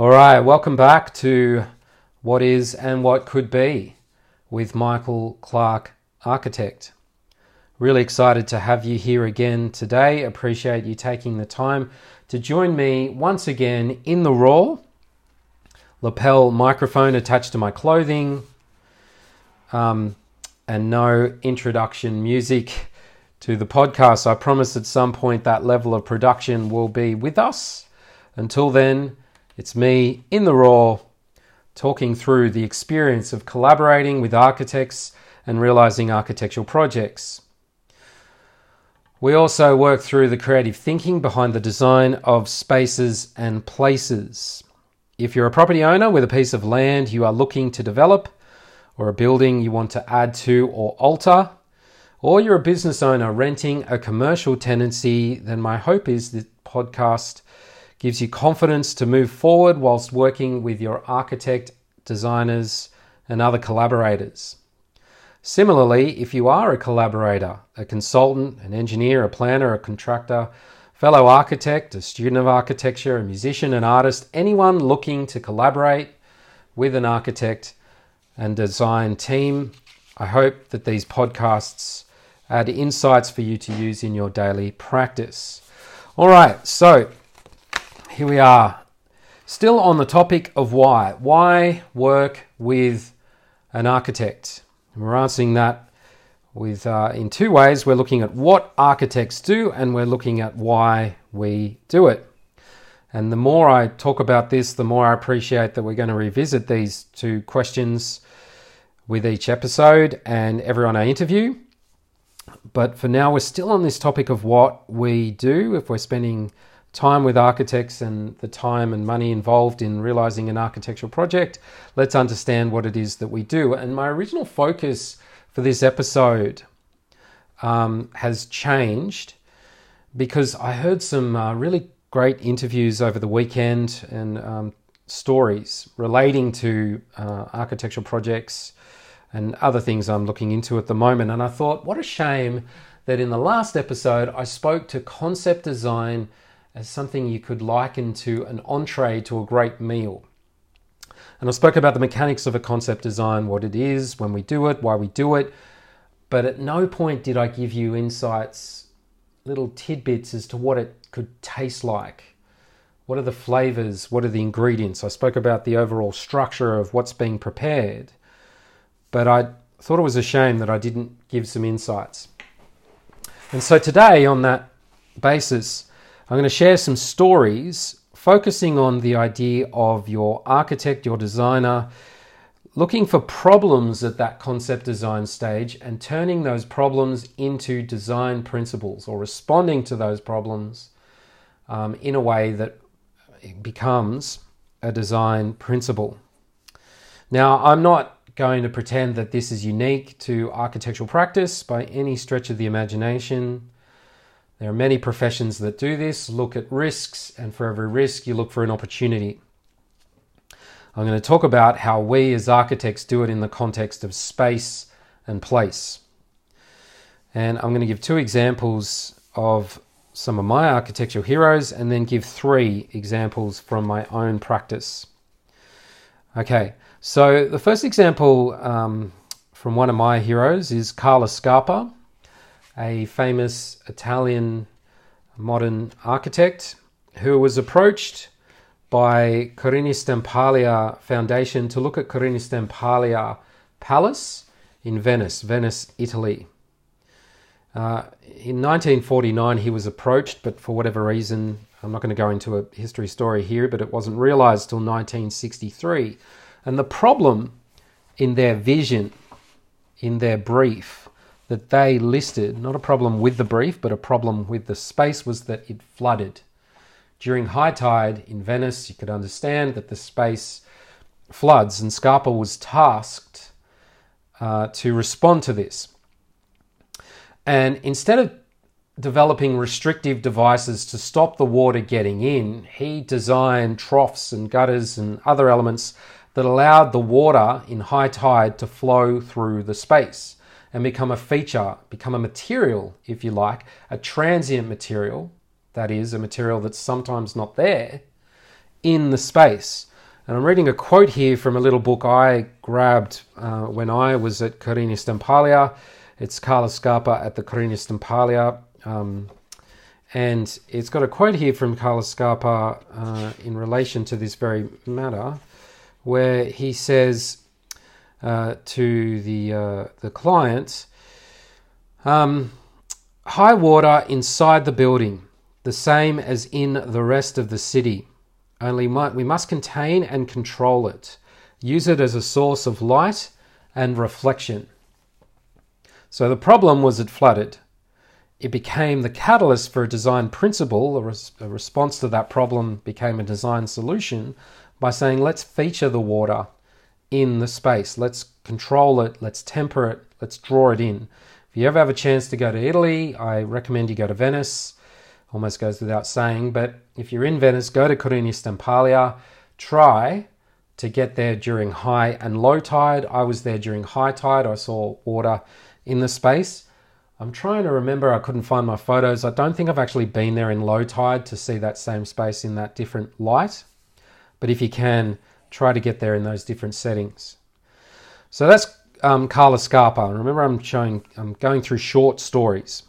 All right, welcome back to What Is and What Could Be with Michael Clarke, Architect. Really excited to have you here again today. Appreciate you taking the time to join me once again in the raw. Lapel microphone attached to my clothing, um, and no introduction music to the podcast. I promise at some point that level of production will be with us. Until then, it's me in the raw talking through the experience of collaborating with architects and realizing architectural projects. We also work through the creative thinking behind the design of spaces and places. If you're a property owner with a piece of land you are looking to develop, or a building you want to add to or alter, or you're a business owner renting a commercial tenancy, then my hope is this podcast gives you confidence to move forward whilst working with your architect, designers, and other collaborators. Similarly, if you are a collaborator, a consultant, an engineer, a planner, a contractor, fellow architect, a student of architecture, a musician, an artist, anyone looking to collaborate with an architect and design team, I hope that these podcasts add insights for you to use in your daily practice. All right, so here we are. Still on the topic of why. Why work with an architect? And we're answering that with uh, in two ways. We're looking at what architects do, and we're looking at why we do it. And the more I talk about this, the more I appreciate that we're going to revisit these two questions with each episode and everyone I interview. But for now, we're still on this topic of what we do if we're spending time with architects and the time and money involved in realizing an architectural project. Let's understand what it is that we do. And my original focus for this episode um, has changed because I heard some uh, really great interviews over the weekend and um, stories relating to uh, architectural projects and other things I'm looking into at the moment. And I thought, what a shame that in the last episode I spoke to concept design as something you could liken to an entree to a great meal. And I spoke about the mechanics of a concept design, what it is, when we do it, why we do it. But at no point did I give you insights, little tidbits as to what it could taste like. What are the flavors? What are the ingredients? I spoke about the overall structure of what's being prepared. But I thought it was a shame that I didn't give some insights. And so today, on that basis, I'm going to share some stories focusing on the idea of your architect, your designer, looking for problems at that concept design stage and turning those problems into design principles or responding to those problems um, in a way that becomes a design principle. Now, I'm not going to pretend that this is unique to architectural practice by any stretch of the imagination. There are many professions that do this, look at risks, and for every risk, you look for an opportunity. I'm going to talk about how we as architects do it in the context of space and place. And I'm going to give two examples of some of my architectural heroes and then give three examples from my own practice. Okay, so the first example um, from one of my heroes is Carlo Scarpa a famous Italian modern architect who was approached by Querini Stampalia Foundation to look at Querini Stampalia Palace in Venice, Venice, Italy. Uh, in 1949, he was approached, but for whatever reason, I'm not going to go into a history story here, but it wasn't realized till 1963. And the problem in their vision, in their brief, that they listed, not a problem with the brief, but a problem with the space, was that it flooded. During high tide in Venice, you could understand that the space floods, and Scarpa was tasked uh, to respond to this. And instead of developing restrictive devices to stop the water getting in, he designed troughs and gutters and other elements that allowed the water in high tide to flow through the space and become a feature, become a material, if you like, a transient material, that is, a material that's sometimes not there in the space. And I'm reading a quote here from a little book I grabbed uh, when I was at Querini Stampalia. It's Carlo Scarpa at the Querini Stampalia. Um, and it's got a quote here from Carlos Scarpa uh, in relation to this very matter, where he says uh, to the uh, the client, um, "High water inside the building, the same as in the rest of the city. Only we must contain and control it. Use it as a source of light and reflection." So the problem was it flooded it became the catalyst for a design principle. A, res- a, response to that problem became a design solution by saying, let's feature the water in the space. Let's control it. Let's temper it. Let's draw it in. If you ever have a chance to go to Italy, I recommend you go to Venice. Almost goes without saying, but if you're in Venice, go to Querini Stampalia. Try to get there during high and low tide. I was there during high tide. I saw water in the space I'm trying to remember, I couldn't find my photos. I don't think I've actually been there in low tide to see that same space in that different light. But if you can, try to get there in those different settings. So that's um, Carlo Scarpa. Remember, I'm showing, I'm going through short stories.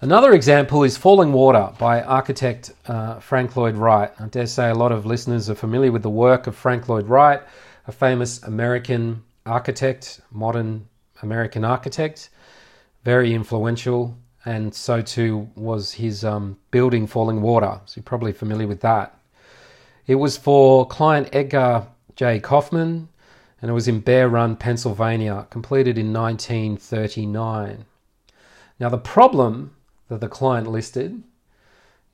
Another example is Fallingwater by architect uh, Frank Lloyd Wright. I dare say a lot of listeners are familiar with the work of Frank Lloyd Wright, a famous American architect, modern American architect very influential, and so too was his um, building Fallingwater. So you're probably familiar with that. It was for client Edgar J. Kaufmann, and it was in Bear Run, Pennsylvania, completed in 1939. Now, the problem that the client listed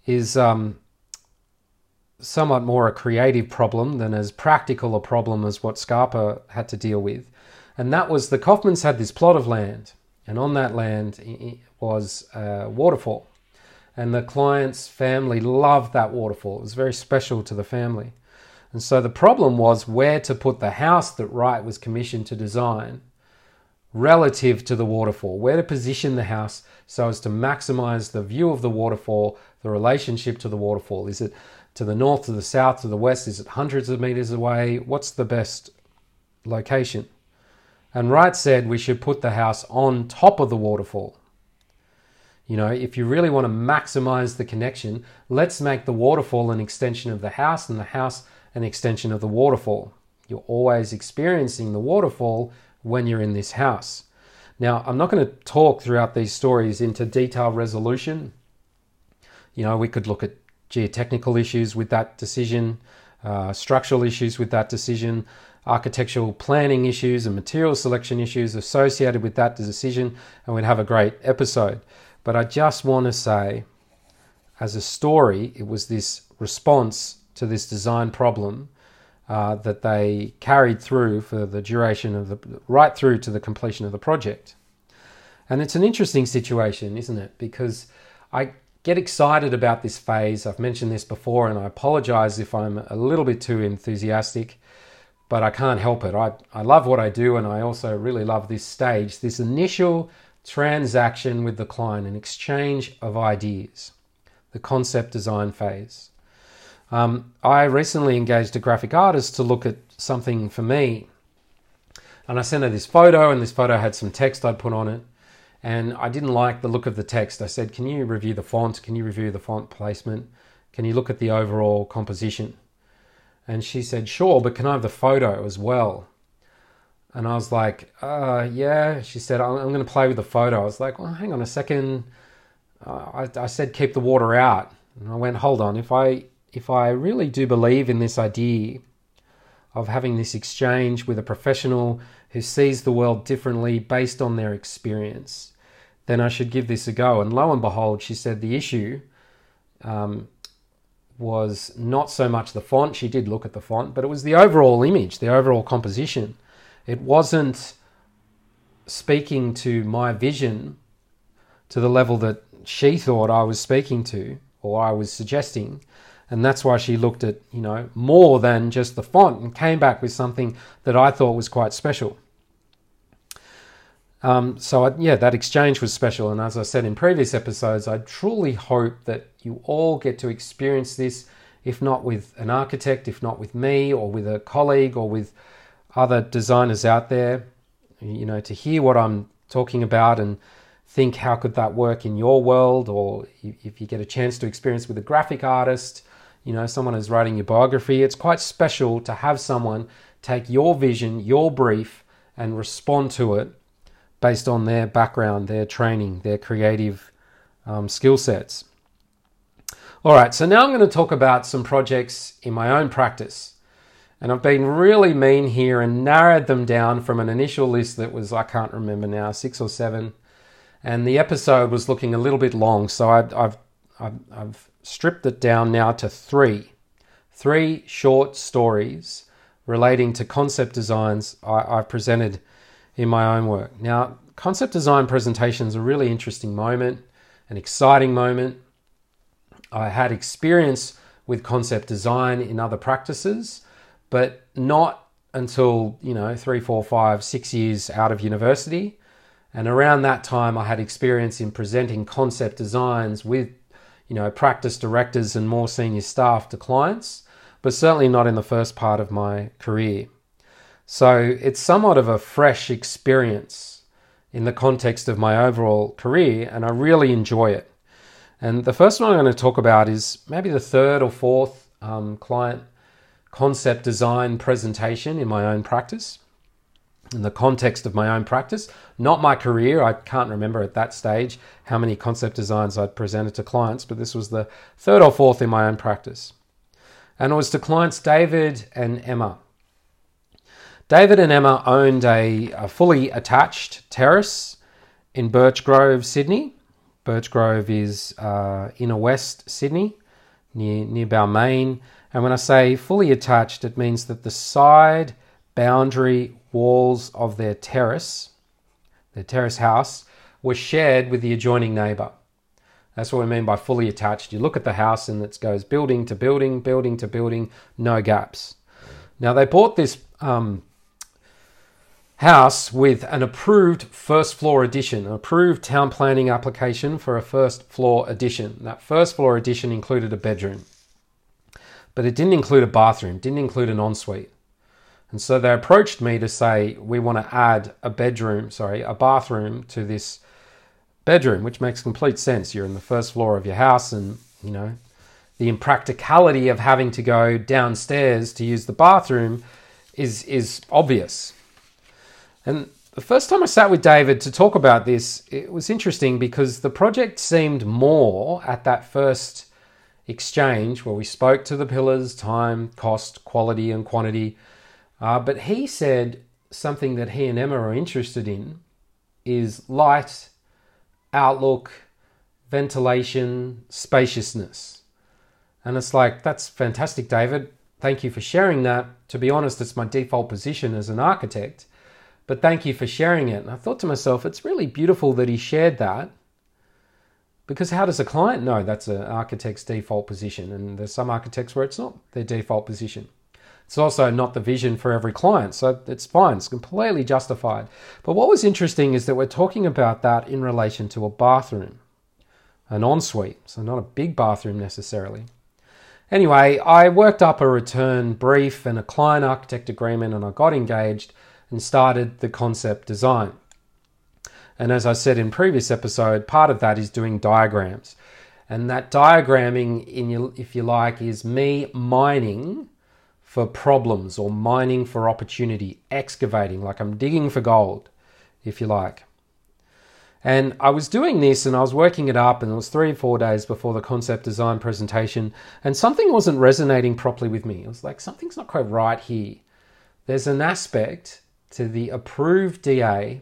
is um, somewhat more a creative problem than as practical a problem as what Scarpa had to deal with. And that was the Kaufmanns had this plot of land and on that land was a waterfall. And the client's family loved that waterfall. It was very special to the family. And so the problem was where to put the house that Wright was commissioned to design relative to the waterfall, where to position the house so as to maximize the view of the waterfall, the relationship to the waterfall. Is it to the north, to the south, to the west? Is it hundreds of meters away? What's the best location? And Wright said we should put the house on top of the waterfall. You know, if you really want to maximize the connection, let's make the waterfall an extension of the house and the house an extension of the waterfall. You're always experiencing the waterfall when you're in this house. Now, I'm not going to talk throughout these stories into detailed resolution. You know, we could look at geotechnical issues with that decision, uh, structural issues with that decision, architectural planning issues and material selection issues associated with that decision, and we'd have a great episode. But I just want to say, as a story, it was this response to this design problem uh, that they carried through for the duration of the right through to the completion of the project. And it's an interesting situation, isn't it? Because I get excited about this phase. I've mentioned this before, and I apologize if I'm a little bit too enthusiastic but I can't help it. I, I love what I do, and I also really love this stage, this initial transaction with the client, an exchange of ideas, the concept design phase. Um, I recently engaged a graphic artist to look at something for me, and I sent her this photo, and this photo had some text I'd put on it. And I didn't like the look of the text. I said, Can you review the font? Can you review the font placement? Can you look at the overall composition? And she said, Sure, but can I have the photo as well? And I was like, uh, Yeah. She said, I'm, I'm going to play with the photo. I was like, Well, hang on a second. Uh, I, I said, Keep the water out. And I went, Hold on. If I, if I really do believe in this idea of having this exchange with a professional who sees the world differently based on their experience, then I should give this a go. And lo and behold, she said the issue um, was not so much the font, she did look at the font, but it was the overall image, the overall composition. It wasn't speaking to my vision to the level that she thought I was speaking to or I was suggesting. And that's why she looked at, you know, more than just the font and came back with something that I thought was quite special. Um, so, I, yeah, that exchange was special. And as I said in previous episodes, I truly hope that you all get to experience this if not with an architect, if not with me or with a colleague or with other designers out there, you know, to hear what I'm talking about and think how could that work in your world or if you get a chance to experience with a graphic artist, you know, someone who's writing your biography, it's quite special to have someone take your vision, your brief and respond to it based on their background, their training, their creative um, skill sets. All right, so now I'm going to talk about some projects in my own practice. And I've been really mean here and narrowed them down from an initial list that was, I can't remember now, six or seven. And the episode was looking a little bit long, so I've, I've, I've, I've stripped it down now to three. Three short stories relating to concept designs I, I've presented in my own work. Now, concept design presentation is a really interesting moment, an exciting moment. I had experience with concept design in other practices, but not until, you know, three, four, five, six years out of university. And around that time, I had experience in presenting concept designs with, you know, practice directors and more senior staff to clients, but certainly not in the first part of my career. So it's somewhat of a fresh experience in the context of my overall career, and I really enjoy it. And the first one I'm going to talk about is maybe the third or fourth um, client concept design presentation in my own practice, in the context of my own practice, not my career. I can't remember at that stage how many concept designs I'd presented to clients, but this was the third or fourth in my own practice. And it was to clients David and Emma. David and Emma owned a, a fully attached terrace in Birchgrove, Sydney. Birchgrove is uh, inner west Sydney, near near Balmain. And when I say fully attached, it means that the side boundary walls of their terrace, their terrace house, were shared with the adjoining neighbour. That's what we mean by fully attached. You look at the house and it goes building to building, building to building, no gaps. Now they bought this um, house with an approved first floor addition, an approved town planning application for a first floor addition. That first floor addition included a bedroom, but it didn't include a bathroom, didn't include an ensuite. And so they approached me to say, we want to add a bedroom, sorry, a bathroom to this bedroom, which makes complete sense. You're in the first floor of your house, and you know, the impracticality of having to go downstairs to use the bathroom is is obvious. And the first time I sat with David to talk about this, it was interesting because the project seemed more at that first exchange where we spoke to the pillars time, cost, quality, and quantity. Uh, but he said something that he and Emma are interested in is light, outlook, ventilation, spaciousness. And it's like, that's fantastic, David. Thank you for sharing that. To be honest, it's my default position as an architect. But thank you for sharing it. And I thought to myself, it's really beautiful that he shared that. Because how does a client know that's an architect's default position? And there's some architects where it's not their default position. It's also not the vision for every client, so it's fine, it's completely justified. But what was interesting is that we're talking about that in relation to a bathroom, an ensuite, so not a big bathroom necessarily. Anyway, I worked up a return brief and a client architect agreement, and I got engaged and started the concept design. And as I said in previous episode, part of that is doing diagrams. And that diagramming, in your, if you like, is me mining for problems or mining for opportunity, excavating, like I'm digging for gold, if you like. And I was doing this and I was working it up, and it was three or four days before the concept design presentation, and something wasn't resonating properly with me. It was like, something's not quite right here. There's an aspect to the approved DA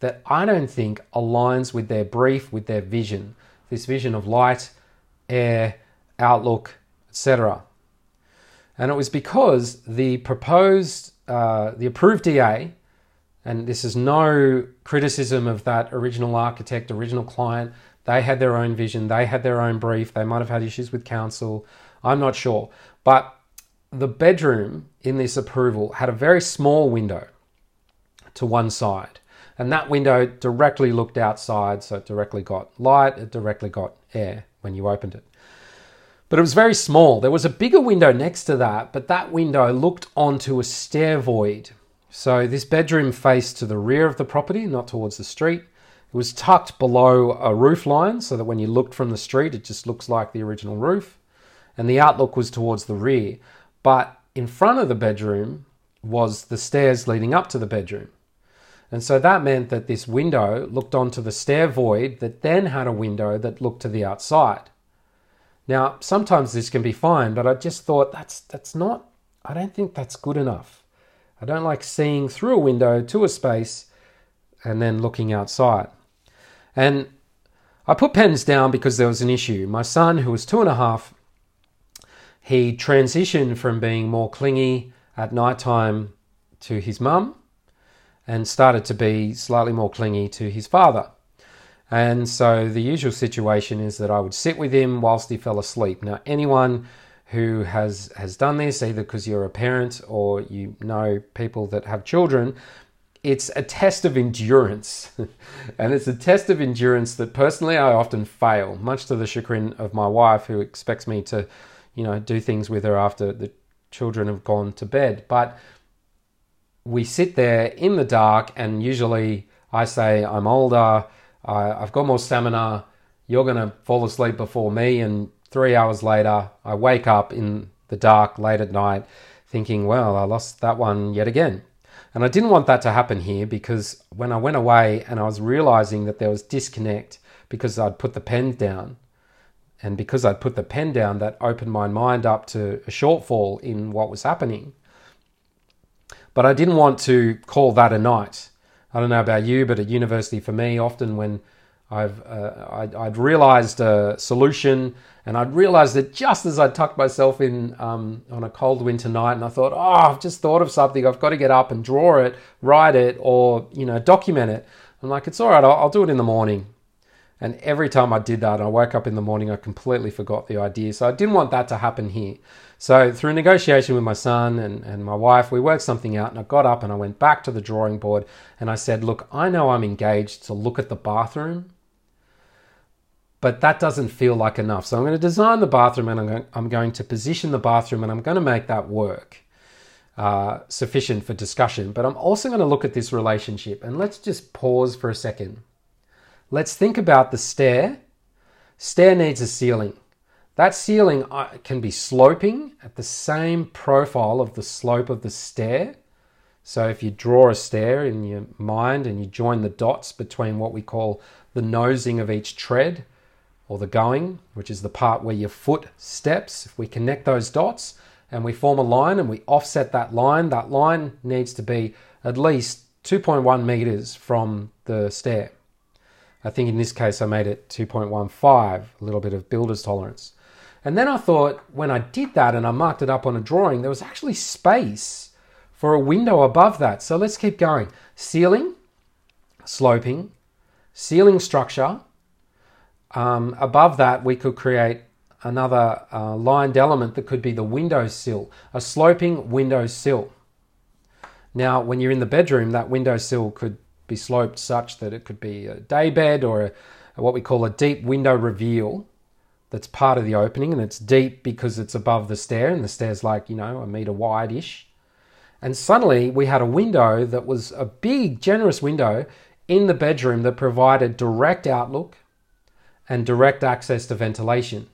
that I don't think aligns with their brief, with their vision, this vision of light, air, outlook, etc. And it was because the proposed, uh, the approved DA, and this is no criticism of that original architect, original client, they had their own vision, they had their own brief, they might have had issues with council, I'm not sure. But the bedroom in this approval had a very small window to one side. And that window directly looked outside, so it directly got light, it directly got air when you opened it. But it was very small. There was a bigger window next to that, but that window looked onto a stair void. So this bedroom faced to the rear of the property, not towards the street. It was tucked below a roof line so that when you looked from the street, it just looks like the original roof. And the outlook was towards the rear. But in front of the bedroom was the stairs leading up to the bedroom. And so that meant that this window looked onto the stair void that then had a window that looked to the outside. Now, sometimes this can be fine, but I just thought that's that's not I don't think that's good enough. I don't like seeing through a window to a space and then looking outside. And I put pens down because there was an issue. My son, who was two and a half, he transitioned from being more clingy at night time to his mum and started to be slightly more clingy to his father. And so the usual situation is that I would sit with him whilst he fell asleep. Now, anyone who has has done this, either because you're a parent or you know people that have children, it's a test of endurance. and it's a test of endurance that personally I often fail, much to the chagrin of my wife, who expects me to, you know, do things with her after the children have gone to bed. But we sit there in the dark, and usually I say, I'm older, I've got more stamina, you're going to fall asleep before me. And three hours later, I wake up in the dark late at night thinking, well, I lost that one yet again. And I didn't want that to happen here because when I went away and I was realizing that there was disconnect because I'd put the pen down, and because I'd put the pen down, that opened my mind up to a shortfall in what was happening. But I didn't want to call that a night. I don't know about you, but at university for me, often when I've uh, I'd, I'd, realized a solution, and I'd realized that just as I tucked myself in um, on a cold winter night, and I thought, oh, I've just thought of something. I've got to get up and draw it, write it, or you know, document it. I'm like, it's all right. I'll, I'll do it in the morning. And every time I did that, I woke up in the morning, I completely forgot the idea. So I didn't want that to happen here. So through negotiation with my son and, and my wife, we worked something out and I got up and I went back to the drawing board and I said, look, I know I'm engaged to look at the bathroom but that doesn't feel like enough. So I'm going to design the bathroom and I'm going, I'm going to position the bathroom and I'm going to make that work uh, sufficient for discussion. But I'm also going to look at this relationship and let's just pause for a second. Let's think about the stair. Stair needs a ceiling. That ceiling uh, can be sloping at the same profile of the slope of the stair. So if you draw a stair in your mind and you join the dots between what we call the nosing of each tread or the going, which is the part where your foot steps. If we connect those dots and we form a line and we offset that line, that line needs to be at least 2.1 meters from the stair. I think in this case I made it 2.15, a little bit of builder's tolerance. And then I thought when I did that and I marked it up on a drawing, there was actually space for a window above that. So let's keep going. Ceiling, sloping, ceiling structure, um, above that, we could create another uh, lined element that could be the window sill, a sloping window sill. Now, when you're in the bedroom, that window sill could be sloped such that it could be a daybed or a, what we call a deep window reveal that's part of the opening and it's deep because it's above the stair and the stair's like, you know, a meter wide ish. And suddenly we had a window that was a big, generous window in the bedroom that provided direct outlook and direct access to ventilation.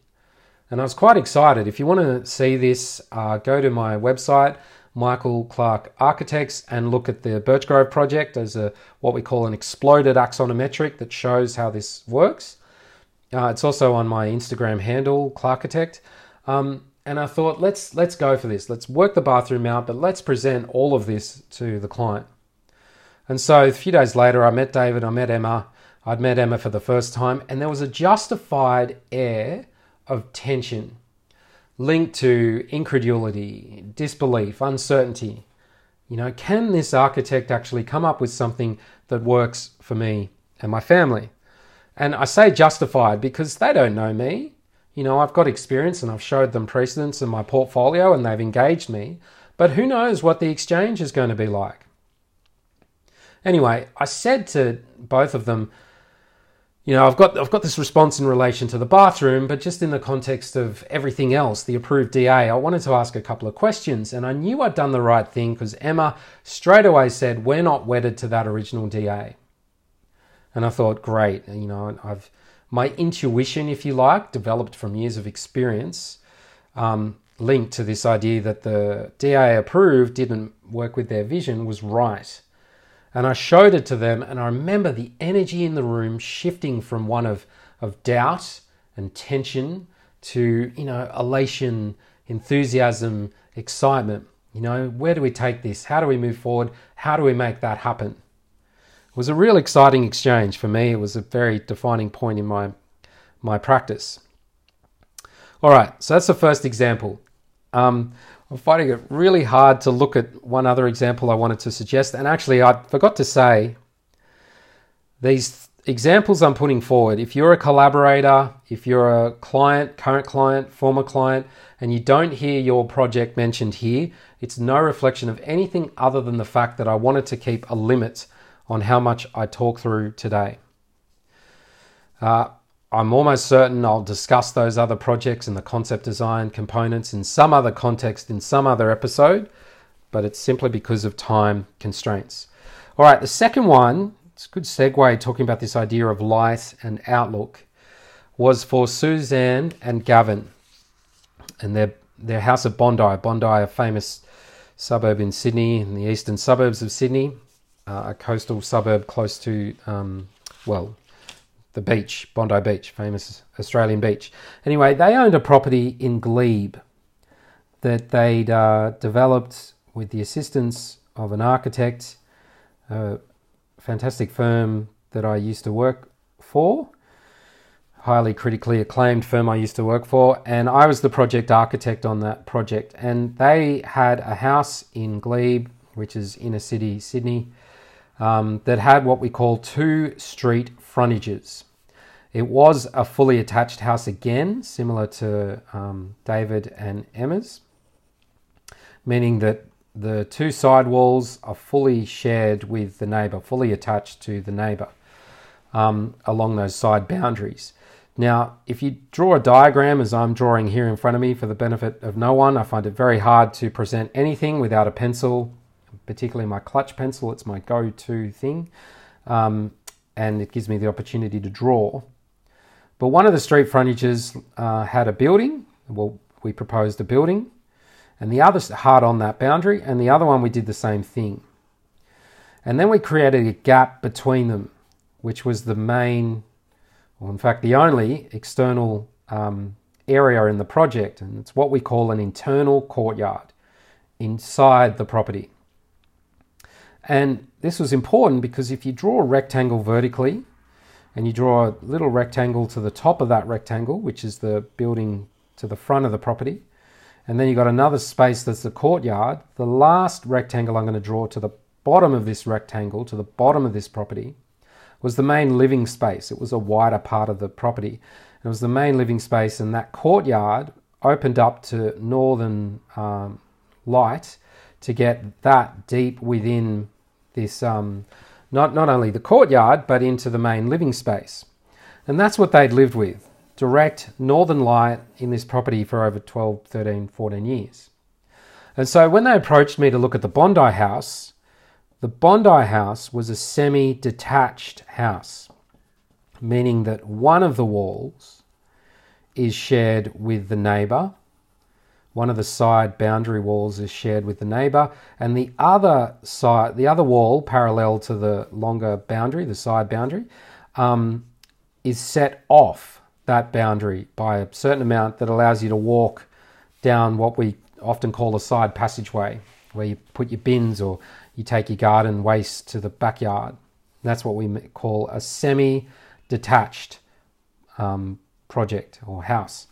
And I was quite excited. If you want to see this, uh, go to my website, Michael Clarke Architects, and look at the Birchgrove project as a what we call an exploded axonometric that shows how this works. Uh, it's also on my Instagram handle, Clarkitect. Um, and I thought, let's let's go for this. Let's work the bathroom out, but let's present all of this to the client. And so a few days later, I met David, I met Emma, I'd met Emma for the first time, and there was a justified air of tension linked to incredulity, disbelief, uncertainty. You know, can this architect actually come up with something that works for me and my family? And I say justified because they don't know me. You know, I've got experience and I've showed them precedents in my portfolio and they've engaged me. But who knows what the exchange is going to be like? Anyway, I said to both of them, you know, I've got I've got this response in relation to the bathroom, but just in the context of everything else, the approved DA, I wanted to ask a couple of questions, and I knew I'd done the right thing because Emma straight away said we're not wedded to that original DA, and I thought, great, you know, I've my intuition, if you like, developed from years of experience, um, linked to this idea that the DA approved didn't work with their vision was right. And I showed it to them, and I remember the energy in the room shifting from one of, of doubt and tension to, you know, elation, enthusiasm, excitement. You know, where do we take this? How do we move forward? How do we make that happen? It was a real exciting exchange for me. It was a very defining point in my my practice. All right, so that's the first example. Um, I'm finding it really hard to look at one other example I wanted to suggest. And actually, I forgot to say these examples I'm putting forward, if you're a collaborator, if you're a client, current client, former client, and you don't hear your project mentioned here, it's no reflection of anything other than the fact that I wanted to keep a limit on how much I talk through today. Uh, I'm almost certain I'll discuss those other projects and the concept design components in some other context in some other episode, but it's simply because of time constraints. All right, the second one, it's a good segue talking about this idea of light and outlook, was for Suzanne and Gavin and their, their house at Bondi. Bondi, a famous suburb in Sydney, in the eastern suburbs of Sydney, uh, a coastal suburb close to, um, well, the beach, Bondi Beach, famous Australian beach. Anyway, they owned a property in Glebe that they'd uh, developed with the assistance of an architect, a fantastic firm that I used to work for, highly critically acclaimed firm I used to work for, and I was the project architect on that project. And they had a house in Glebe, which is inner city Sydney, um, that had what we call two street frontages. It was a fully attached house again, similar to um, David and Emma's, meaning that the two side walls are fully shared with the neighbour, fully attached to the neighbour um, along those side boundaries. Now, if you draw a diagram as I'm drawing here in front of me for the benefit of no one, I find it very hard to present anything without a pencil, particularly my clutch pencil. It's my go to thing. Um, and it gives me the opportunity to draw. But one of the street frontages uh, had a building. Well, we proposed a building, and the other hard on that boundary, and the other one we did the same thing. And then we created a gap between them, which was the main, or in fact, the only external um, area in the project, and it's what we call an internal courtyard inside the property. And this was important because if you draw a rectangle vertically, and you draw a little rectangle to the top of that rectangle, which is the building to the front of the property. And then you've got another space that's the courtyard. The last rectangle I'm going to draw to the bottom of this rectangle, to the bottom of this property, was the main living space. It was a wider part of the property. It was the main living space, and that courtyard opened up to northern um, light to get that deep within this um, not, not only the courtyard, but into the main living space. And that's what they'd lived with direct northern light in this property for over 12, 13, 14 years. And so when they approached me to look at the Bondi house, the Bondi house was a semi detached house, meaning that one of the walls is shared with the neighbour one of the side boundary walls is shared with the neighbor, and the other side, the other wall, parallel to the longer boundary, the side boundary, um, is set off that boundary by a certain amount that allows you to walk down what we often call a side passageway, where you put your bins or you take your garden waste to the backyard. That's what we call a semi detached um, project or house.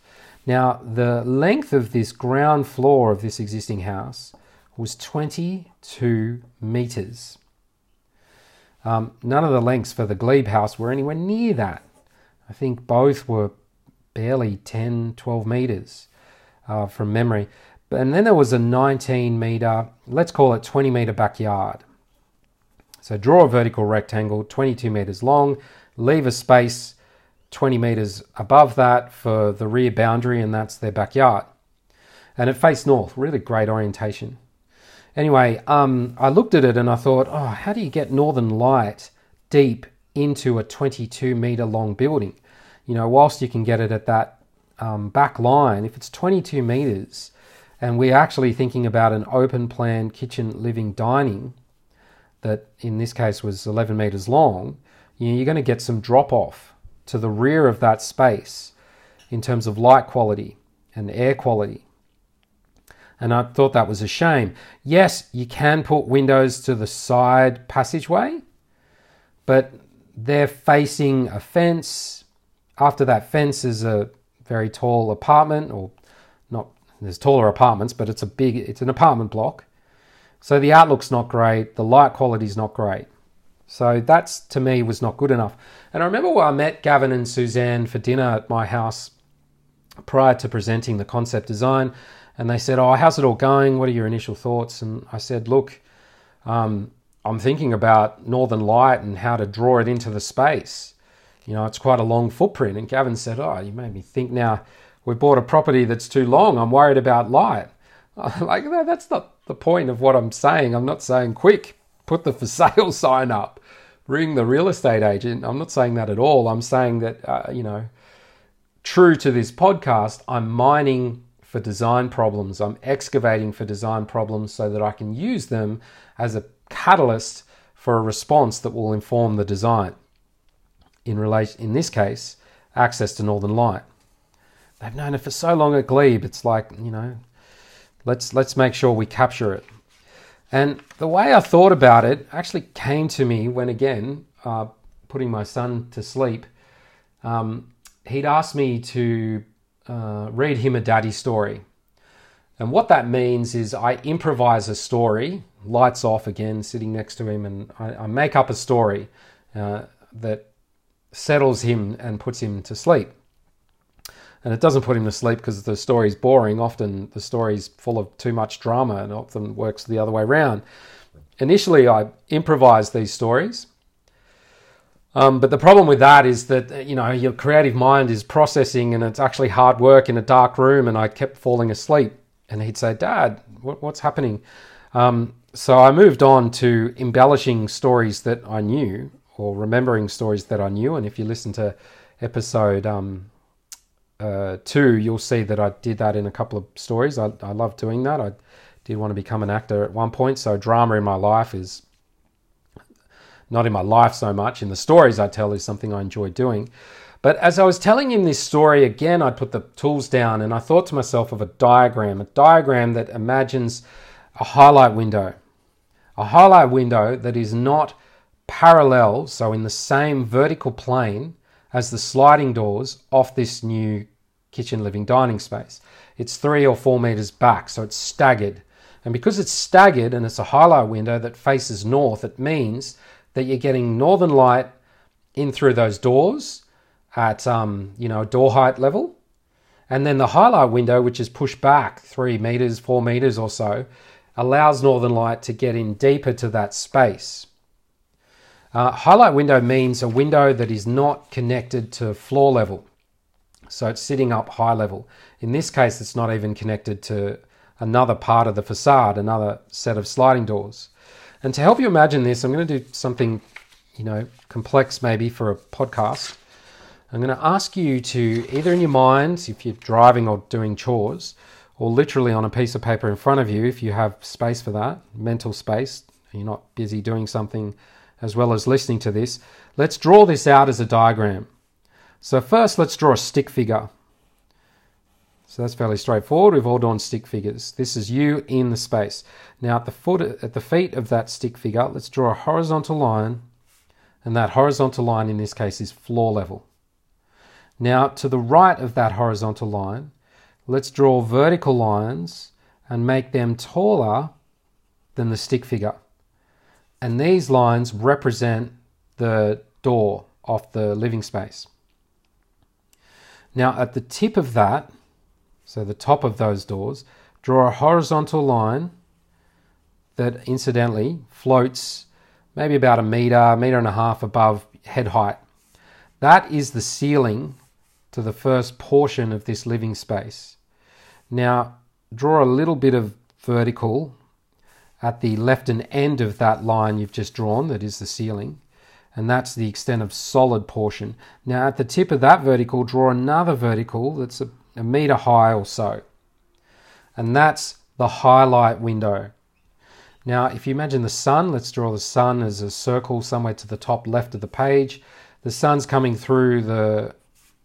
Now, the length of this ground floor of this existing house was 22 metres. Um, none of the lengths for the Glebe house were anywhere near that. I think both were barely 10, 12 metres uh, from memory. And then there was a 19 metre, let's call it 20 metre backyard. So draw a vertical rectangle, 22 metres long, leave a space 20 metres above that for the rear boundary, and that's their backyard. And it faced north, really great orientation. Anyway, um, I looked at it and I thought, oh, how do you get northern light deep into a 22 metre long building? You know, whilst you can get it at that um, back line, if it's 22 metres, and we're actually thinking about an open plan kitchen, living, dining that in this case was 11 metres long, you know, you're going to get some drop off to the rear of that space in terms of light quality and air quality. And I thought that was a shame. Yes, you can put windows to the side passageway, but they're facing a fence. After that fence is a very tall apartment, or not, there's taller apartments, but it's a big, it's an apartment block. So the outlook's not great, the light quality's not great. So that's to me was not good enough. And I remember when I met Gavin and Suzanne for dinner at my house prior to presenting the concept design, and they said, "Oh, how's it all going? What are your initial thoughts?" And I said, "Look, um, I'm thinking about Northern Light and how to draw it into the space. You know, it's quite a long footprint." And Gavin said, "Oh, you made me think. Now we bought a property that's too long. I'm worried about light." like that's not the point of what I'm saying. I'm not saying quick put the for sale sign up, ring the real estate agent. I'm not saying that at all. I'm saying that, uh, you know, true to this podcast, I'm mining for design problems. I'm excavating for design problems so that I can use them as a catalyst for a response that will inform the design. In relation, in this case, access to Northern Light. They've known it for so long at Glebe. It's like you know, let's let's make sure we capture it. And the way I thought about it actually came to me when, again, uh, putting my son to sleep, um, he'd asked me to uh, read him a daddy story. And what that means is I improvise a story, lights off again, sitting next to him, and I, I make up a story uh, that settles him and puts him to sleep and it doesn't put him to sleep because the story's boring. Often the story's full of too much drama and often works the other way around. Initially, I improvised these stories. Um, but the problem with that is that you know your creative mind is processing, and it's actually hard work in a dark room. And I kept falling asleep, and he'd say, "Dad, what, what's happening?" Um, so I moved on to embellishing stories that I knew, or remembering stories that I knew. And if you listen to episode um, uh, two, you'll see that I did that in a couple of stories. I, I love doing that. I did want to become an actor at one point, so drama in my life is not in my life so much. In the stories I tell is something I enjoy doing. But as I was telling him this story again, I put the tools down and I thought to myself of a diagram, a diagram that imagines a highlight window, a highlight window that is not parallel, so in the same vertical plane as the sliding doors off this new kitchen living dining space. It's three or four meters back, so it's staggered. And because it's staggered and it's a highlight window that faces north, it means that you're getting northern light in through those doors at um, you know door height level, and then the highlight window, which is pushed back three meters, four meters or so, allows northern light to get in deeper to that space. Uh, highlight window means a window that is not connected to floor level. So it's sitting up high level. In this case, it's not even connected to another part of the facade, another set of sliding doors. And to help you imagine this, I'm going to do something, you know, complex maybe for a podcast. I'm going to ask you to either in your mind, if you're driving or doing chores, or literally on a piece of paper in front of you, if you have space for that, mental space, you're not busy doing something as well as listening to this, let's draw this out as a diagram. So first let's draw a stick figure. So that's fairly straightforward. We've all drawn stick figures. This is you in the space. Now at the foot at the feet of that stick figure, let's draw a horizontal line, and that horizontal line in this case is floor level. Now to the right of that horizontal line, let's draw vertical lines and make them taller than the stick figure and these lines represent the door of the living space. Now, at the tip of that, so the top of those doors, draw a horizontal line that incidentally floats maybe about a meter, meter and a half above head height. That is the ceiling to the first portion of this living space. Now, draw a little bit of vertical at the left and end of that line you've just drawn, that is the ceiling, and that's the extent of solid portion. Now, at the tip of that vertical, draw another vertical that's a, a meter high or so, and that's the highlight window. Now, if you imagine the sun, let's draw the sun as a circle somewhere to the top left of the page. The sun's coming through the,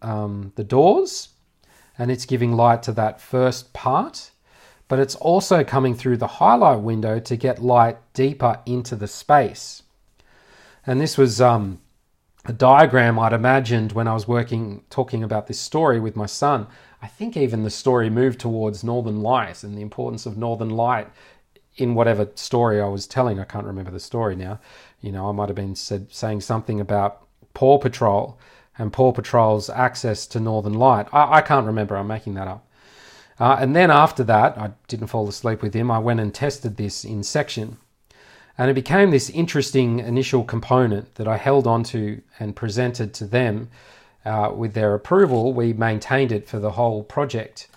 um, the doors and it's giving light to that first part, but it's also coming through the highlight window to get light deeper into the space. And this was um, a diagram I'd imagined when I was working, talking about this story with my son. I think even the story moved towards northern light and the importance of northern light in whatever story I was telling, I can't remember the story now. You know, I might have been said, saying something about Paw Patrol and Paw Patrol's access to Northern Light. I, I can't remember. I'm making that up. Uh, and then after that, I didn't fall asleep with him. I went and tested this in section. And it became this interesting initial component that I held onto and presented to them uh, with their approval. We maintained it for the whole project.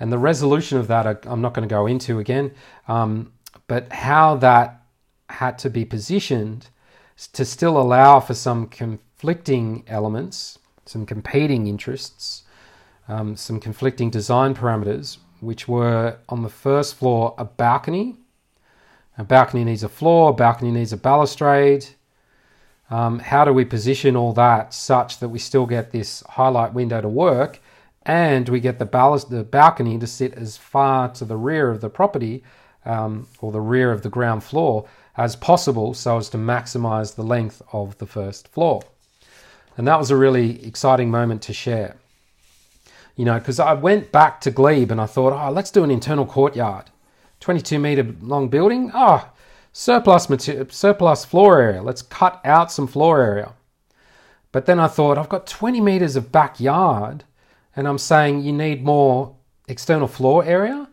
And the resolution of that, I, I'm not going to go into again. Um, but how that had to be positioned to still allow for some conflicting elements, some competing interests, um, some conflicting design parameters, which were on the first floor a balcony. A balcony needs a floor, a balcony needs a balustrade. Um, how do we position all that such that we still get this highlight window to work and we get the, the balcony to sit as far to the rear of the property um, or the rear of the ground floor as possible so as to maximize the length of the first floor. And that was a really exciting moment to share. You know, because I went back to Glebe and I thought, oh, let's do an internal courtyard. 22 meter long building. Oh, surplus material, surplus floor area. Let's cut out some floor area. But then I thought, I've got 20 meters of backyard and I'm saying you need more external floor area.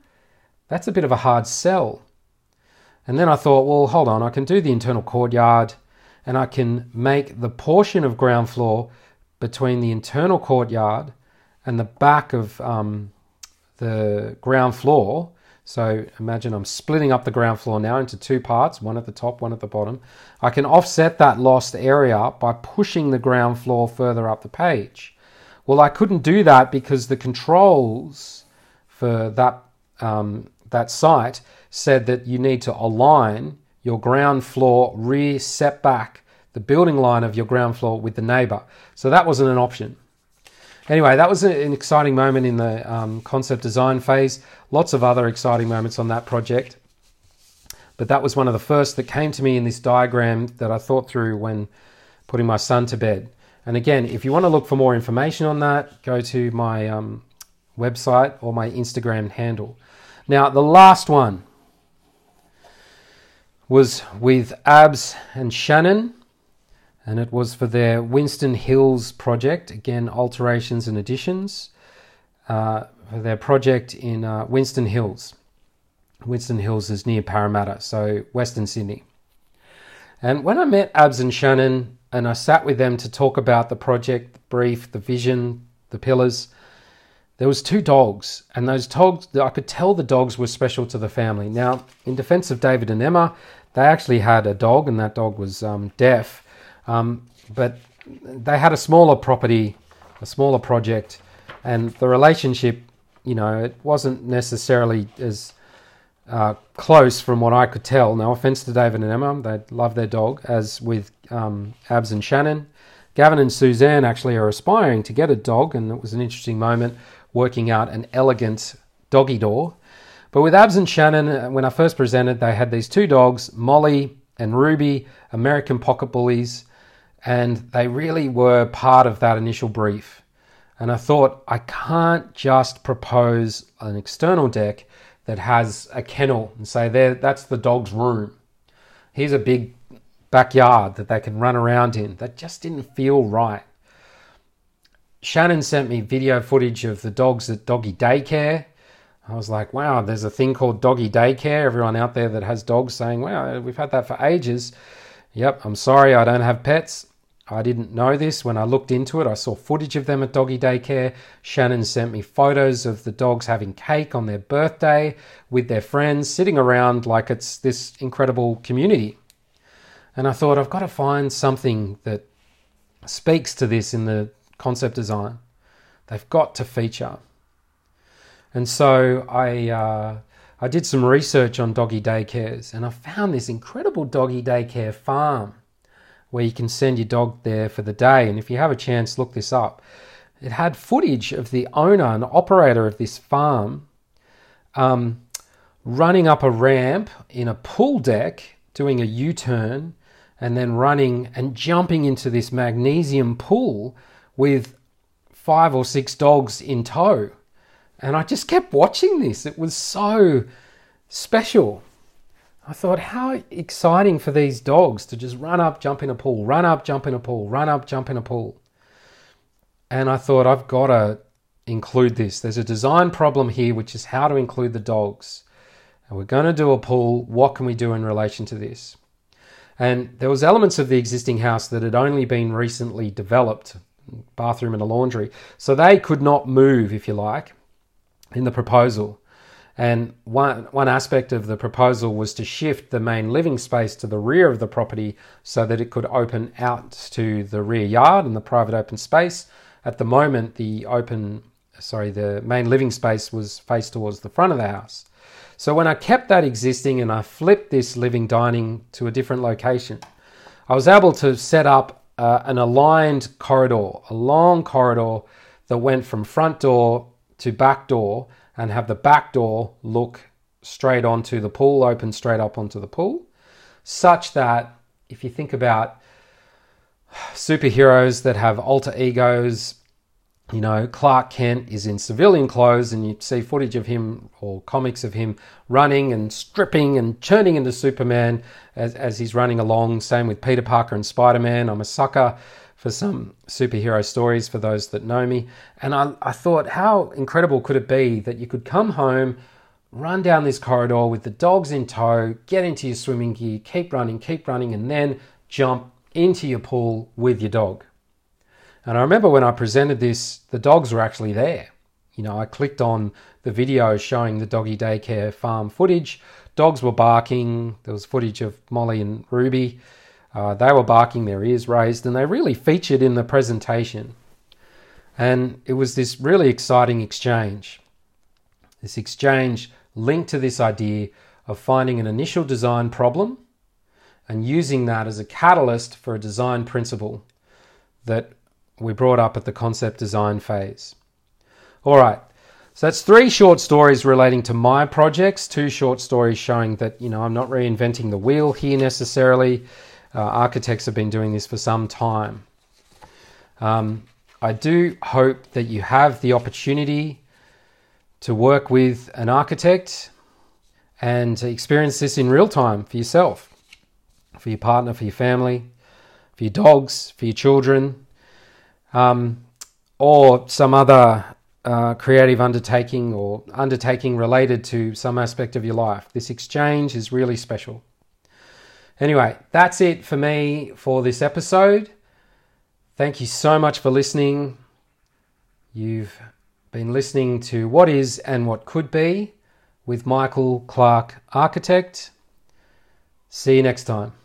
That's a bit of a hard sell. And then I thought, well, hold on, I can do the internal courtyard and I can make the portion of ground floor between the internal courtyard and the back of um, the ground floor. So imagine I'm splitting up the ground floor now into two parts, one at the top, one at the bottom. I can offset that lost area by pushing the ground floor further up the page. Well, I couldn't do that because the controls for that um, that site said that you need to align your ground floor rear setback, the building line of your ground floor with the neighbor. So that wasn't an option. Anyway, that was an exciting moment in the um, concept design phase. Lots of other exciting moments on that project. But that was one of the first that came to me in this diagram that I thought through when putting my son to bed. And again, if you want to look for more information on that, go to my um, website or my Instagram handle. Now, the last one was with Abs and Shannon, and it was for their Winston Hills project. Again, alterations and additions uh, for their project in uh, Winston Hills. Winston Hills is near Parramatta, so Western Sydney. And when I met Abs and Shannon and I sat with them to talk about the project, the brief, the vision, the pillars, there was two dogs, and those dogs, I could tell the dogs were special to the family. Now, in defense of David and Emma, they actually had a dog, and that dog was um, deaf. Um, but they had a smaller property, a smaller project, and the relationship, you know, it wasn't necessarily as uh, close from what I could tell. No offense to David and Emma, they love their dog, as with um, Abs and Shannon. Gavin and Suzanne actually are aspiring to get a dog, and it was an interesting moment working out an elegant doggy door. But with Abs and Shannon, uh, when I first presented, they had these two dogs, Molly and Ruby, American pocket bullies, and they really were part of that initial brief. And I thought, I can't just propose an external deck that has a kennel and say, there, that's the dog's room. Here's a big backyard that they can run around in. That just didn't feel right. Shannon sent me video footage of the dogs at doggy daycare. I was like, wow, there's a thing called doggy daycare. Everyone out there that has dogs saying, wow, we've had that for ages. Yep, I'm sorry, I don't have pets. I didn't know this. When I looked into it, I saw footage of them at doggy daycare. Shannon sent me photos of the dogs having cake on their birthday with their friends, sitting around like it's this incredible community. And I thought, I've got to find something that speaks to this in the concept design. They've got to feature. And so I, uh, I did some research on doggy daycares and I found this incredible doggy daycare farm where you can send your dog there for the day. And if you have a chance, look this up. It had footage of the owner and operator of this farm um, running up a ramp in a pool deck, doing a U turn, and then running and jumping into this magnesium pool with five or six dogs in tow. And I just kept watching this. It was so special. I thought, how exciting for these dogs to just run up, jump in a pool, run up, jump in a pool, run up, jump in a pool. And I thought, I've got to include this. There's a design problem here, which is how to include the dogs. And we're going to do a pool. What can we do in relation to this? And there was elements of the existing house that had only been recently developed, bathroom and a laundry. So they could not move, if you like, in the proposal. And one, one aspect of the proposal was to shift the main living space to the rear of the property so that it could open out to the rear yard and the private open space. At the moment, the open, sorry, the main living space was faced towards the front of the house. So when I kept that existing and I flipped this living dining to a different location, I was able to set up uh, an aligned corridor, a long corridor that went from front door to back door and have the back door look straight onto the pool, open straight up onto the pool, such that if you think about superheroes that have alter egos, you know, Clark Kent is in civilian clothes, and you see footage of him or comics of him running and stripping and turning into Superman as, as he's running along. Same with Peter Parker and Spider Man. I'm a sucker for some superhero stories for those that know me. And I, I thought, how incredible could it be that you could come home, run down this corridor with the dogs in tow, get into your swimming gear, keep running, keep running, and then jump into your pool with your dog. And I remember when I presented this, the dogs were actually there. You know, I clicked on the video showing the doggy daycare farm footage. Dogs were barking. There was footage of Molly and Ruby. Uh, they were barking, their ears raised, and they really featured in the presentation. And it was this really exciting exchange. This exchange linked to this idea of finding an initial design problem and using that as a catalyst for a design principle that we brought up at the concept design phase. All right, so that's three short stories relating to my projects, two short stories showing that, you know, I'm not reinventing the wheel here necessarily. Uh, architects have been doing this for some time. Um, I do hope that you have the opportunity to work with an architect and experience this in real time for yourself, for your partner, for your family, for your dogs, for your children, um, or some other uh, creative undertaking or undertaking related to some aspect of your life. This exchange is really special. Anyway, that's it for me for this episode. Thank you so much for listening. You've been listening to What Is and What Could Be with Michael Clarke Architect. See you next time.